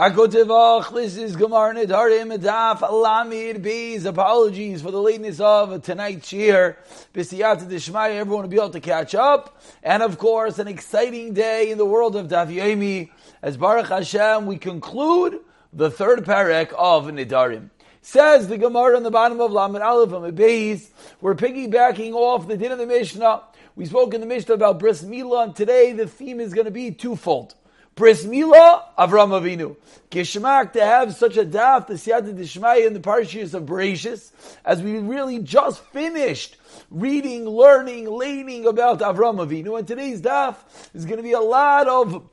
Akotevach, this is Gemara Nidarim Adaf Alamid Bees. Apologies for the lateness of tonight's year. B'siyat Dishmaya, everyone will be able to catch up. And of course, an exciting day in the world of Daf Yomi. As Baruch Hashem, we conclude the third parak of Nidarim. Says the Gemara on the bottom of Lamed Aleph and Beis, we're piggybacking off the din of the Mishnah. We spoke in the Mishnah about Bris Milah, and today the theme is going to be twofold. Bris Mila, Avram Avinu. Gishmak to have such a daf, the Siyata Dishmaya in the Parshas of Bereshis, as we really just finished reading, learning, learning about Avram Avinu. And today's daf is going to be a lot of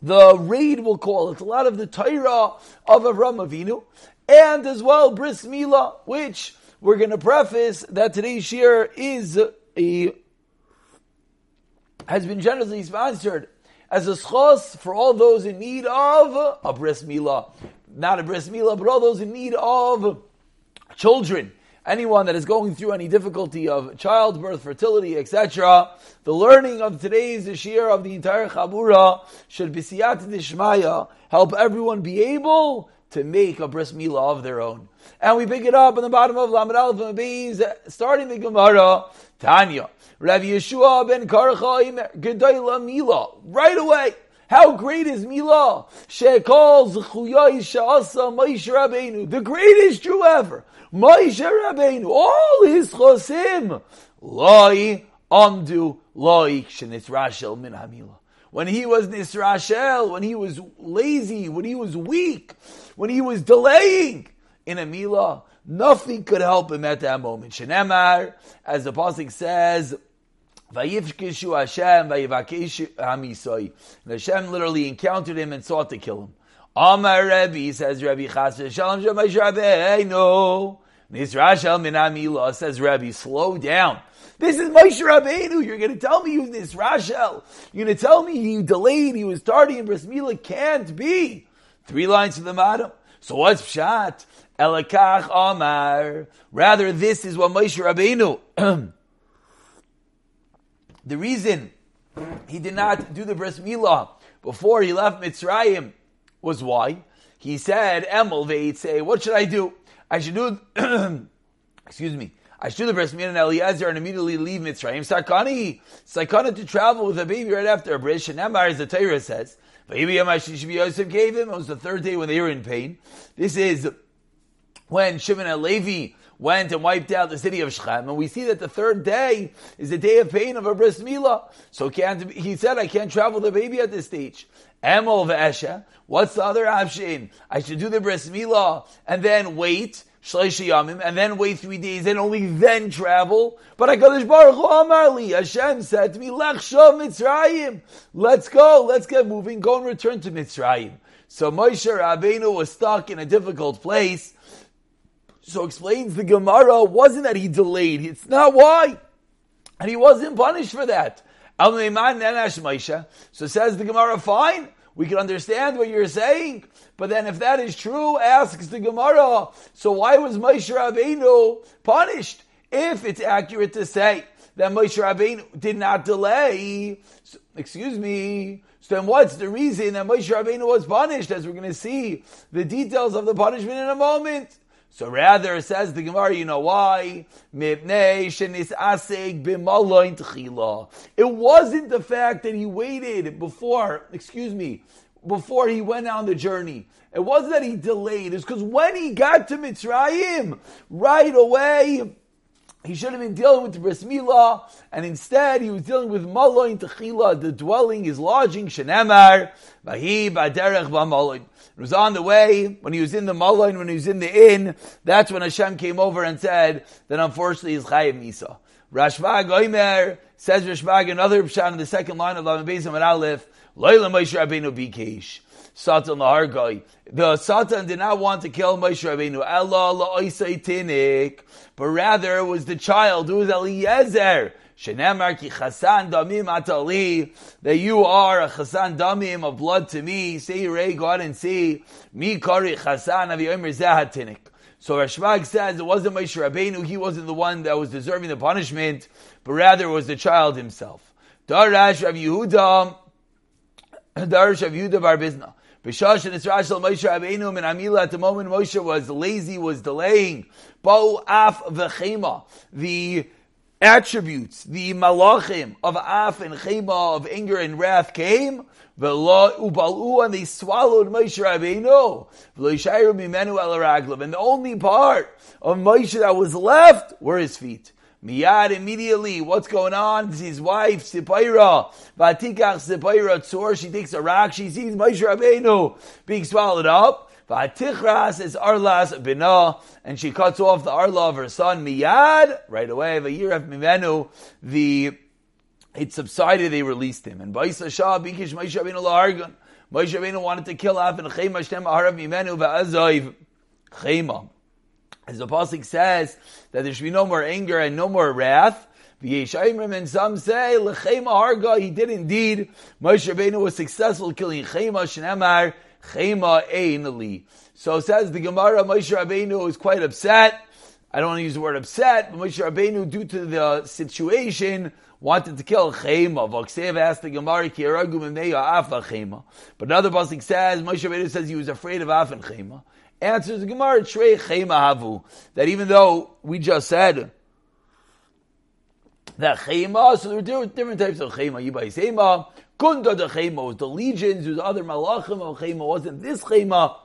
the raid, we'll call it, a lot of the Torah of Avram Avinu, and as well Bris Mila, which we're going to preface that today's shir is a has been generously sponsored as a schos for all those in need of a bris milah. Not a bris milah, but all those in need of children. Anyone that is going through any difficulty of childbirth, fertility, etc. The learning of today's shir of the entire Chabura should be siyat dishmaya, help everyone be able to make a bris milah of their own. And we pick it up in the bottom of Lamed Aleph and starting the Gemara, Tanya. Rav Yeshua ben Karcha Gedayla Mila. Right away. How great is Mila? Shekol Zechuyai Sha'asa Moshe Rabbeinu. The greatest Jew ever. Moshe Rabbeinu. All his chosim. Loi Amdu Loi Shenit Min Hamila. When he was Nisrashel, when he was lazy, when he was weak, when he was delaying in a nothing could help him at that moment. Shenemar, as the Pasuk says, Vayivkishu Hashem, Vayivakishu Hamisoi. And Hashem literally encountered him and sought to kill him. Amar Rebbe, says Rebbe Chas Shalom Shemash Rabbeinu. Nizrashel min Amila, says Rebbe, slow down. This is Moshe Rabbeinu. You're going to tell me he was Nizrashel. You're going to tell me he delayed, he was tardy in Bris Mila. Can't be. Three lines to the bottom. So what's Pshat? Elakach Amar. Rather, this is what Moshe Rabbeinu The reason he did not do the bris milah before he left Mitzrayim was why he said, "Emel say, what should I do? I should do, excuse me, I should do the bris milah and Eliezer and immediately leave Mitzrayim. Sakani, sakana to travel with a baby right after a bris. And Emar, as the Torah says, Yosef gave him. It was the third day when they were in pain. This is when Shimon and Levi went and wiped out the city of Shechem, and we see that the third day is the day of pain of a bris milah. So he said, I can't travel the baby at this stage. Emol ve'esha. What's the other option? I should do the bris milah and then wait and then wait three days, and only then travel. But HaKadosh Baruch Hu Amarli, Hashem said to me, Lech Mitzrayim. Let's go, let's get moving, go and return to Mitzrayim. So Moshe Rabbeinu was stuck in a difficult place, so explains the Gemara, wasn't that he delayed. It's not why. And he wasn't punished for that. So says the Gemara, fine, we can understand what you're saying. But then if that is true, asks the Gemara, so why was Moshe Rabbeinu punished? If it's accurate to say that Moshe Rabbeinu did not delay, excuse me, so then what's the reason that Moshe Rabbeinu was punished? As we're going to see the details of the punishment in a moment. So rather, it says the Gemara, you know why? It wasn't the fact that he waited before, excuse me, before he went on the journey. It wasn't that he delayed. It's because when he got to Mitzrayim, right away, he should have been dealing with the bris milah, and instead he was dealing with maloin techila, the dwelling, his lodging, shenemar, vahi baderech b'maloin. It was on the way when he was in the maloin, when he was in the inn. That's when Hashem came over and said that unfortunately he's chayiv misa. Rashvag Oimer says Rashvag another pshat in the second line of Lamed Beis Amar Aleph. Loyla Moshe Rabbeinu bikesh. Satan lahargai. The Satan did not want to kill Moshe Rabbeinu. Allah tinik. But rather it was the child who was Eliezer. Shenemar ki chasan damim atali. That you are a chasan damim of blood to me. Say Ray, go out and see. Mi kari chasan avi omer zehatinik. So Rashbag says it wasn't Moshe Rabbeinu, he wasn't the one that was deserving the punishment, but rather it was the child himself. Darash Rav Yehuda, Darash Rav Yehuda Bar Bizna. B'shash and Israel Moshe Rabbeinu and Amila at the moment Moshe was lazy, was delaying. Bo af v'chema. The attributes, the malachim of af and chema, of anger and wrath came, ubalu, and they swallowed Moshe Rabbeinu. And the only part of Moshe that was left were his feet. Miyad immediately, what's going on? It's his wife, Sipaira. Vatikach Sipaira Tzor, she takes a rock, she sees Moshe Rabbeinu being swallowed up. Vatichras is Arlas Binah, and she cuts off the Arla of her son Miyad right away. Vayiraf Mimenu, the it subsided. They released him. And Baisa Shah Bikish Moshe Rabbeinu Lahargan. Moshe Rabbeinu wanted to kill off and Chema Shtem Aharav Mimenu Va'azoiv Chema. As the pasuk says that there should be no more anger and no more wrath. And some say, Harga, he did indeed. Moshe Rabbeinu was successful killing Chema Shnemar Chema Einli. So says the Gemara, Moshe Rabbeinu is quite upset. I don't want to use the word upset, but Moshe Rabbeinu, due to the situation, wanted to kill Chema. Voksev asked the Gemara, Ki Afa Chema. But another pasuk says, Moshe Rabbeinu says he was afraid of Af and Chema. Answers the Gemara, Trey Chema Havu. That even though we just said that Chema, so there were different types of Chema. Yibai Sema, Kunda de Chema was the legions, was other Malachim of Chema, wasn't. This Chema,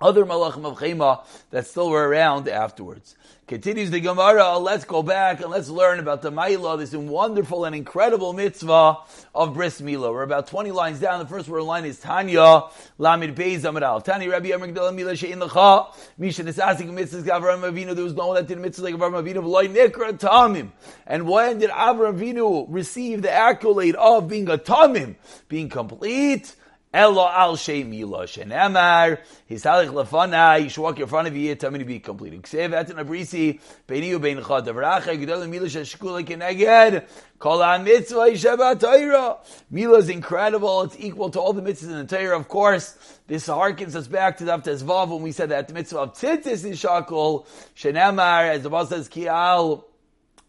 other Malachim of Chema that still were around afterwards. Continues the Gemara, let's go back and let's learn about the Ma'ilah, this wonderful and incredible mitzvah of Bris Milah. We're about 20 lines down. The first word line is Tanya, Lamid Beis Amaral. Tanya Rabbi Amr Gdala Milah She'in L'cha, Misha Nisasik Mitzvahs Avram Avinu, there was no one that did mitzvahs like Avram Avinu, V'loi Nikra Tamim. And when did Avram Avinu receive the accolade of being a Tamim, being complete? Elo al shem yilosh. And Emar, halich lefana, you should walk in front of you, tell me to be complete. Ksev etin abrisi, beini u bein chad avracha, gedol milosh hashkula keneged, kol ha-mitzvah yisheba Torah. Milah is incredible, it's equal to all the mitzvahs in the Torah, of course. This harkens us back to the Avtes Vav when we said that the mitzvah of tzitzis is shakul, shenemar, as the Baal says, ki al,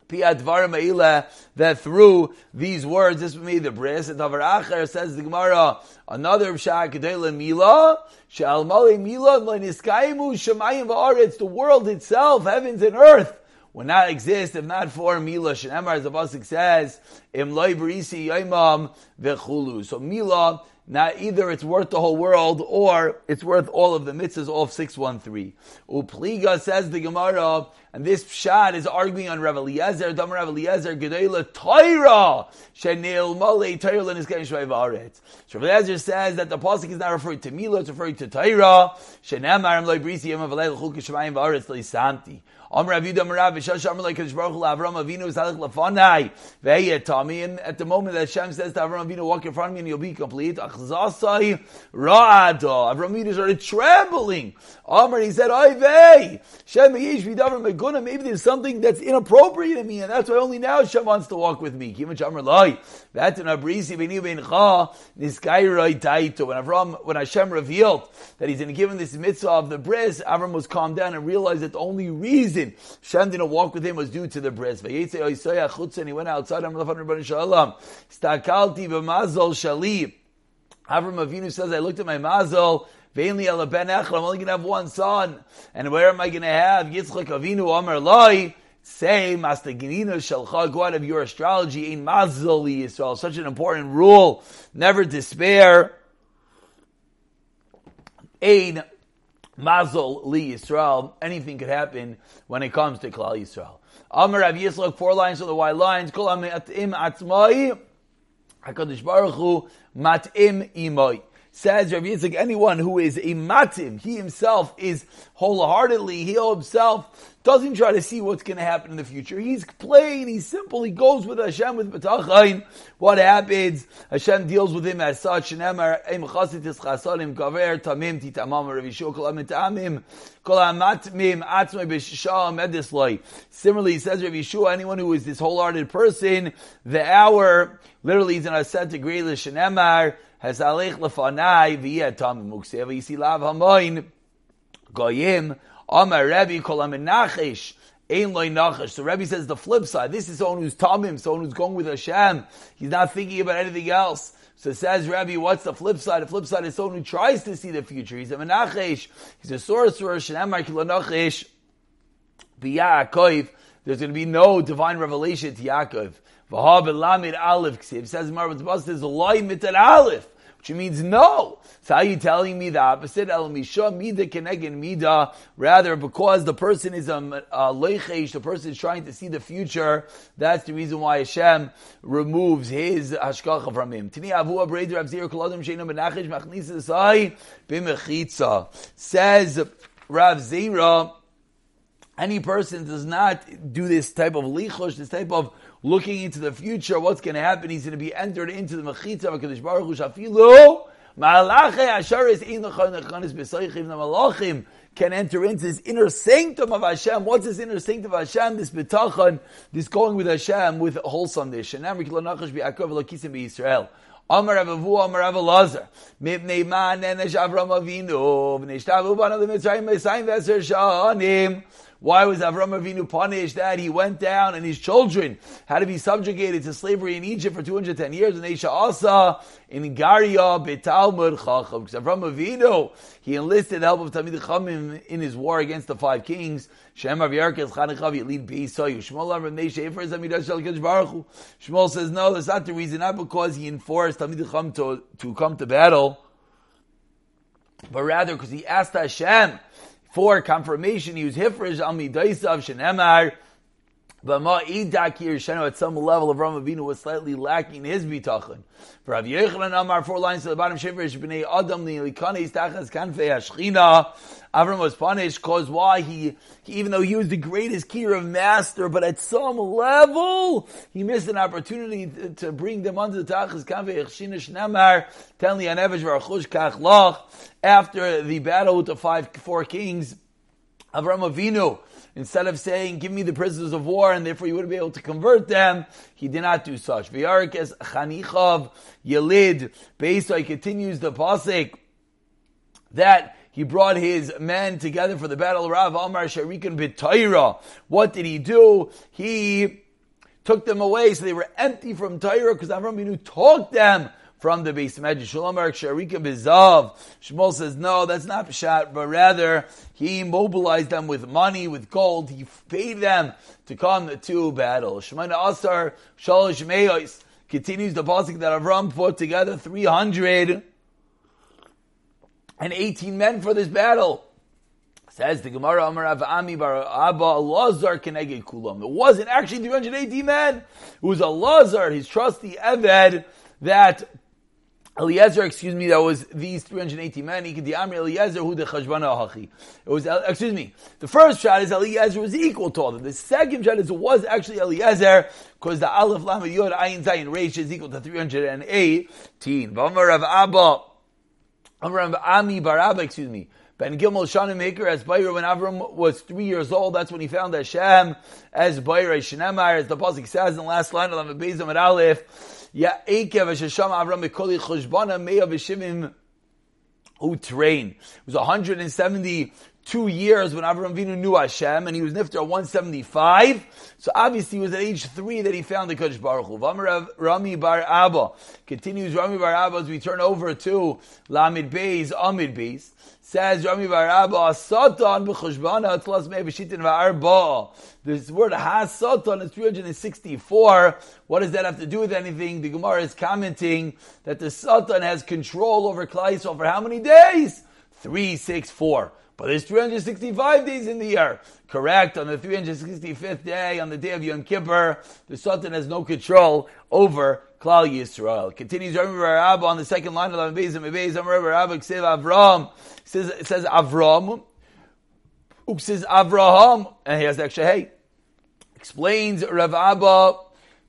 that through these words, this would be the bris. Davar Acher says the Gemara, another Shah Kedela Mila, Shal Mali Mila, Niskaimu Shemayim Va'aretz, the world itself, heavens and earth, would not exist if not for Mila. Shenemar, as the Pasuk says, Im Loi Barisi Yaimam Vechulu. So Mila, now either it's worth the whole world or it's worth all of the mitzvahs, all of 613. Upliga says the Gemara, and this pshat is arguing on Rav Eliezer, Dam Rav Eliezer, Gedela Torah, Shenil Male Torah Leniskan Shvei Va'aretz. So Rav Eliezer says that the pasuk is not referring to Mila, it's referring to Torah, Shenemar Am Loi Brisi Avalei L'chuk Shemaim Va'aretz Leisanti. Amr Avidu Amrav Vishash Amr like Baruch Avram Avinu Zalik Lafanai. Ve'yet Tami and at the moment that Hashem says to Avram Avinu walk in front of me and you'll be complete. Achzasai Ra'ada Avram Avinu started trembling. Amr he said Ay Vei Shem Yish Vidavram Meguna maybe there's something that's inappropriate in me and that's why only now Hashem wants to walk with me. Kimach Amr Lai. That in Abrisi Beni Ben Cha Niskairai Taito when Avram when Hashem revealed that he's in given this mitzvah of the bris Avram was calmed down and realized that the only reason reason Shem didn't walk with him was due to the bris. And he went outside. Stakalti b'mazol shali. Avram Avinu says, I looked at my mazal. Vainly ben I'm only going to have one son. And where am I going to have? Yitzchak Avinu Amar Loi. Say, Master Genina Shalcha, go out of your astrology, in Mazal Yisrael. Such an important rule. Never despair. Ein Mazol li Yisrael. Anything could happen when it comes to Klal Yisrael. Amar Rav Yitzchak, four lines of the white lines. Kol atim atzmai. Hakadosh Baruch Hu matim imoi. Says Rav Yitzchak, anyone who is a matim, he himself is wholeheartedly, he himself doesn't try to see what's going to happen in the future. He's plain, he's simple, he goes with Hashem with B'tachayin. What happens? Hashem deals with him as such. Similarly, he says Rav Yishua, anyone who is this wholehearted person, the hour, literally is in a set to great has alech lefanai v'yeh tamim uksev yisi lav hamoin goyim Amar Rebbe kol nachish. Ein loy nachash. So Rebbe says the flip side. This is someone who's tamim, someone who's going with Hashem. He's not thinking about anything else. So says Rabbi, what's the flip side? The flip side is someone who tries to see the future. He's a menachesh. He's a sorcerer. Shenamar kilanachesh. B'Yaakov. There's going to be no divine revelation to Yaakov. V'ha belamid aleph. Says Marvin Bas, there's loy mitar aleph which means no. So how are you telling me the opposite? El misha mida kenegin mida. Rather, because the person is a, a leichesh, the person is trying to see the future. That's the reason why Hashem removes his hashkacha from him. Tini avu abreder abzir koladim sheinu menachish machnis esai. Says Rav Zera, any person does not do this type of lichosh, this type of looking into the future, what's going to happen, he's going to be entered into the mechitza of HaKadosh Baruch Hu shafilu, ma'alache asharis in the chanis b'soichim, malachim can enter into this inner sanctum of Hashem. What's this inner sanctum of Hashem? This betachon, this going with Hashem with wholesomeness. Shenam riklo nachash bi'akov v'lokisim b'Yisrael. Amar Avavu, Amar Avalazar. Mipnei man nenesh Avram Avinu, v'nei shtavu bana l'mitzrayim v'esayim v'eser shanim. Why was Avram Avinu punished that he went down and his children had to be subjugated to slavery in Egypt for 210 years? And Aisha Asa in Garia Betalmud Chacham. Because Avram Avinu, he enlisted the help of Tamid Chamim in his war against the five kings. Shem Rav Yerkes Chanichav Yelid Beisayu. Shmuel Rav Neshe Efer Zamidah Shel Kedesh Baruch Shmuel says, no, that's not the reason. Not because he enforced Tamid Chacham to, to come to battle, but rather because he asked Hashem for confirmation, he used Hifrish Amidaisav Shenemar. But at some level of Avinu was slightly lacking his bitachon. For Rav Yechanan Amar, four lines to the bottom, Shivrish B'nei Adam Nilikane Istachas Kanfei Hashchina. Avram was punished because why? He, he, even though he was the greatest of master, but at some level, he missed an opportunity to, to bring them under the Tachas Kanfei Hashchina Shnemar, telling the Anevesh Varachush Kach Loch, after the battle with the five, four kings, Avram Avinu, instead of saying, give me the prisoners of war, and therefore you wouldn't be able to convert them, he did not do such. V'yarik as Chanichav Yelid, based on, continues the pasuk, that he brought his men together for the battle. Of Rav Amar Sharikan B'Taira. What did he do? He took them away, so they were empty from Torah, because Avram Avinu taught them from the base Medrash. Shalom Sharika Bizav. Shmuel says, no, that's not Pshat, but rather he mobilized them with money, with gold. He paid them to come to battle. Shemana Asar Shalosh Meos continues the pasuk that Avram put together 318 men for this battle. Says the Gemara Amar Ami Bar Abba Lazar Keneged Kulam. It wasn't actually 380 men. It was a Lazar, his trusty Eved, that Eliezer, excuse me, that was these 380 men. Eliezer who the Chashbana Hachi. It was, excuse me, the first shot is Eliezer was equal to all of them. The second shot is it was actually Eliezer because the Aleph Lamed Yod Ayin Zayin Reish is equal to 318. V'amar Rav Abba, Amar Rav Ami Barabba, excuse me. Ben Gimel Shanim Maker as Bayra when Avram was three years old. That's when he found Hashem as Bayra Shenemar, as the pasuk says in the last line of the Bezim at Aleph. Ya Ekev Shasham Avram Mikoli Choshbana Meya V'Shivim who trained. It was 172 years when Avram Vinu knew Hashem, and he was nifter at 175. So obviously, it was at age three that he found the Kodesh Baruch Hu. Rami Bar Abba continues. Rami Bar Abba as we turn over to Lamid Beis, Amid Beis. Says Rami Barabba, Satan b'chushbana tlas me'eveshitin va'arba. This word has Satan is 364. What does that have to do with anything? The Gemara is commenting that the Satan has control over Klai for how many days? 364. But there's 365 days in the year. Correct. On the 365th day, on the day of Yom Kippur, the Satan has no control over Klal Yisrael. Continues Rabbi on the second line of the Bezim Bezim Rabbi says Avram says says Avram. says Avraham, and he has the extra hey. Explains Rav Abba,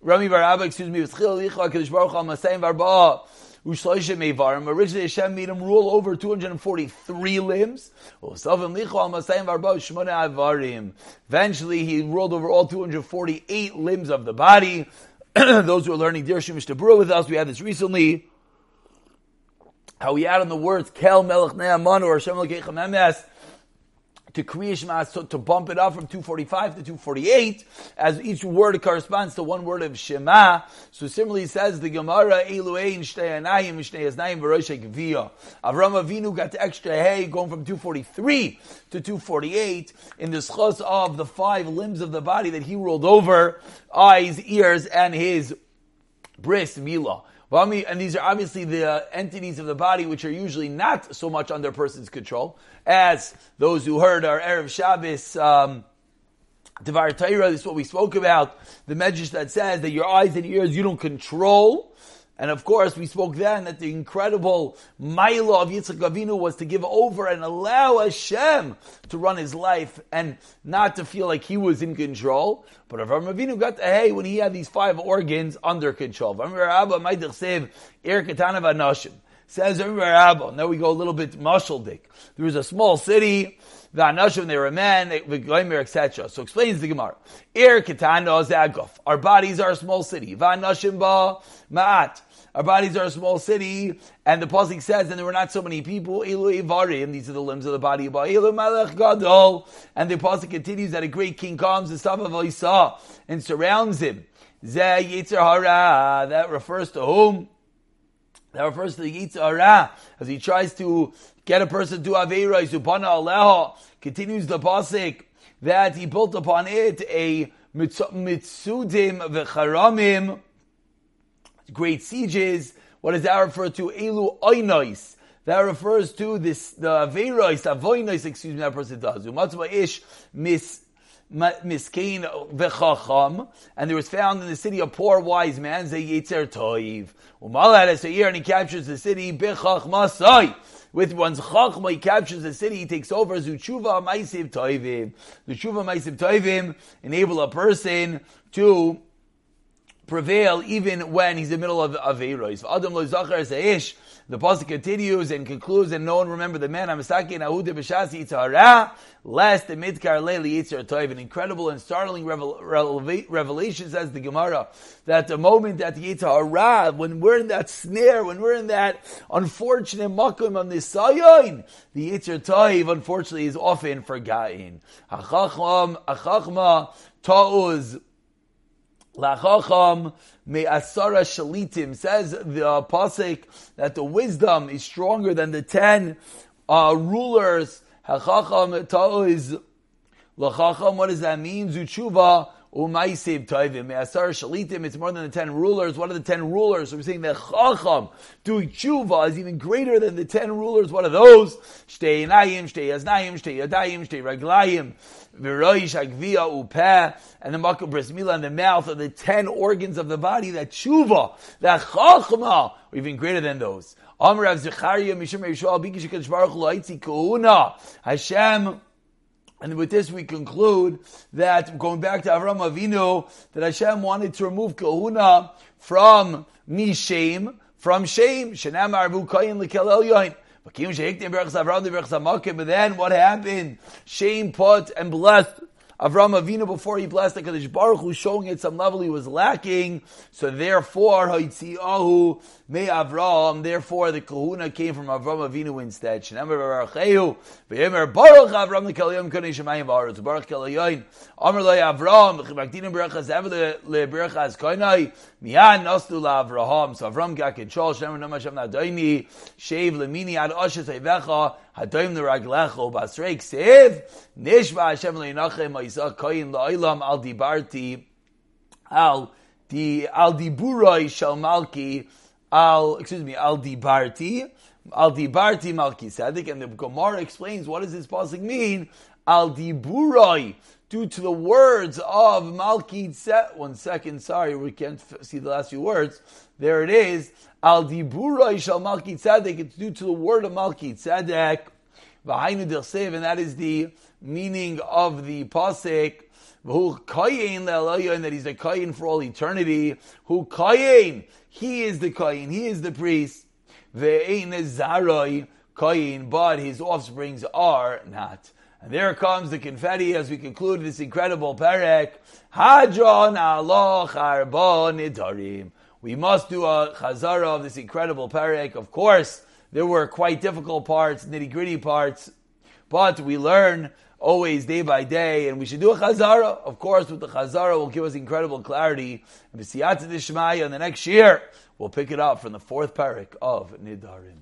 Rami Bar Abba, excuse me, V'schil Licha, Kadosh Baruch Hu, Masayim Barba, Originally, Hashem made him rule over 243 limbs. Eventually, he ruled over all 248 limbs of the body. Those who are learning Dirshim Mishtabura with us, we had this recently. How we add on the words Kel Melech Ne'aman or Hashem Lekechem Emes to Kriya Shema, so to bump it up from 245 to 248, as each word corresponds to one word of Shema. So similarly says the Gemara, Eluein Shtei Anayim Shtei Aznayim V'Roshek Gviyah. Avram Avinu got the extra hay going from 243 to 248 in the schos of the five limbs of the body that he ruled over, eyes, ears, and his bris, milah. And these are obviously the uh, entities of the body which are usually not so much under a person's control as those who heard our Erev Shabbos, um, Devar Torah, this is what we spoke about, the medrash that says that your eyes and ears you don't control, and of course, we spoke then that the incredible Maila of Yitzchak Avinu was to give over and allow Hashem to run his life and not to feel like he was in control. But Avram Avinu got the hay when he had these five organs under control. Says. Now we go a little bit mashaldik. There was a small city, the Anashim, they were men, Goimer, etc. So explains the Gemara. Our bodies are a small city. Vanashim ba Ma'at. Our bodies are a small city, and the pasuk says, and there were not so many people. Elu these are the limbs of the body. Elu Gadol, and the pasuk continues that a great king comes, the son of Isa, and surrounds him. Hara, that refers to whom? That refers to the Yitzhara, as he tries to get a person to Aveira, Zubana Aleha, continues the pasuk that he built upon it a mitsudim v'charamim, great sieges. What does that refer to? Elu oinois. That refers to this the averois, avoinois. Excuse me, that person does. Umatzma ish mis miskein vechacham, and there was found in the city a poor wise man, Zayitzer Toiv. Umal had a year, and he captures the city bechachmasai. With one's chachma, he captures the city, he takes over. Zuchuva maisiv toivim. Tshuva maisiv toivim enable a person to prevail even when he's in the middle of Aveiros. Adam lo zachar seish. The pasuk continues and concludes, and no one remember the man Amasaki and Ahuda b'shasi yitzhara. Lest the midkar leili yitzhar toiv. An incredible and startling revel- revelation says the Gemara that the moment that the yitzhara, when we're in that snare, when we're in that unfortunate makom on the sayin, the yitzhar toiv unfortunately is often forgotten. Hachachma ta'uz Lachacham me asara shalitim says the uh, pasuk that the wisdom is stronger than the ten uh, rulers. Hachacham is lachacham. What does that mean? Zuchuva Umaisiv Toivim. Asar Shalitim, it's more than the ten rulers. What are the ten rulers? We're saying that Chacham doing tshuva is even greater than the ten rulers. What are those? Shtei Yinayim, Shtei Shtei Raglayim, V'roish Agvia Upeh, and the Makam Bris Mila and the mouth are the ten organs of the body, that tshuva, that Chachma, are even greater than those. Amr Rav Zechariah, Mishum Yishua, Bikish Baruch Hu, Hashem, and with this, we conclude that going back to Avram Avinu, that Hashem wanted to remove kahuna from mishem, from shame. Shenam arvu kayin lekel el But then what happened? Shame put and blessed Avram Avinu before he blessed the Kadosh Baruch Hu, showing it some level he was lacking. So therefore, me Avram. Therefore, the Kahuna came from Avram Avinu instead. Shnemer Barachehu v'Yemer Baruch Avram the Kaliyam Kanei Shemayim V'Aretz Baruch Kalayoyin Amr Lei Avram Chibakdinim Berachas Ever Le Berachas Koinai Miyan Nostu La Avraham. So Avram got control. Shnemer Namashem Nadaini Shave Lemini Ad Oshes Eivecha Hadoim the Raglecho Basreik Sev Nishva Hashem Leinachem Isaac Koyin La'ilam Al Dibarti Al Di Al Diburoi Shal Malki Al excuse me Al Dibarti Al Dibarti Malki Sadik and the Gemara explains what does this pasuk mean Al Diburoi due to the words of Malki Tzedek. One second, sorry, we can't see the last few words. There it is. Al Diburoi Shal Malki Tzedek. It's due to the word of Malki Tzedek. And that is the meaning of the pasuk. Who kayin and that he's a kayin for all eternity. Who kayin? He is the kayin. He is the priest. Ve'ein zaroi kayin, but his offsprings are not. And there comes the confetti as we conclude this incredible perek. Hadron arba nidarim. We must do a chazara of this incredible perek. Of course, there were quite difficult parts, nitty gritty parts, but we learn always day by day, and we should do a chazara. Of course, with the chazara will give us incredible clarity. And the next year, we'll pick it up from the fourth parak of Nidarim.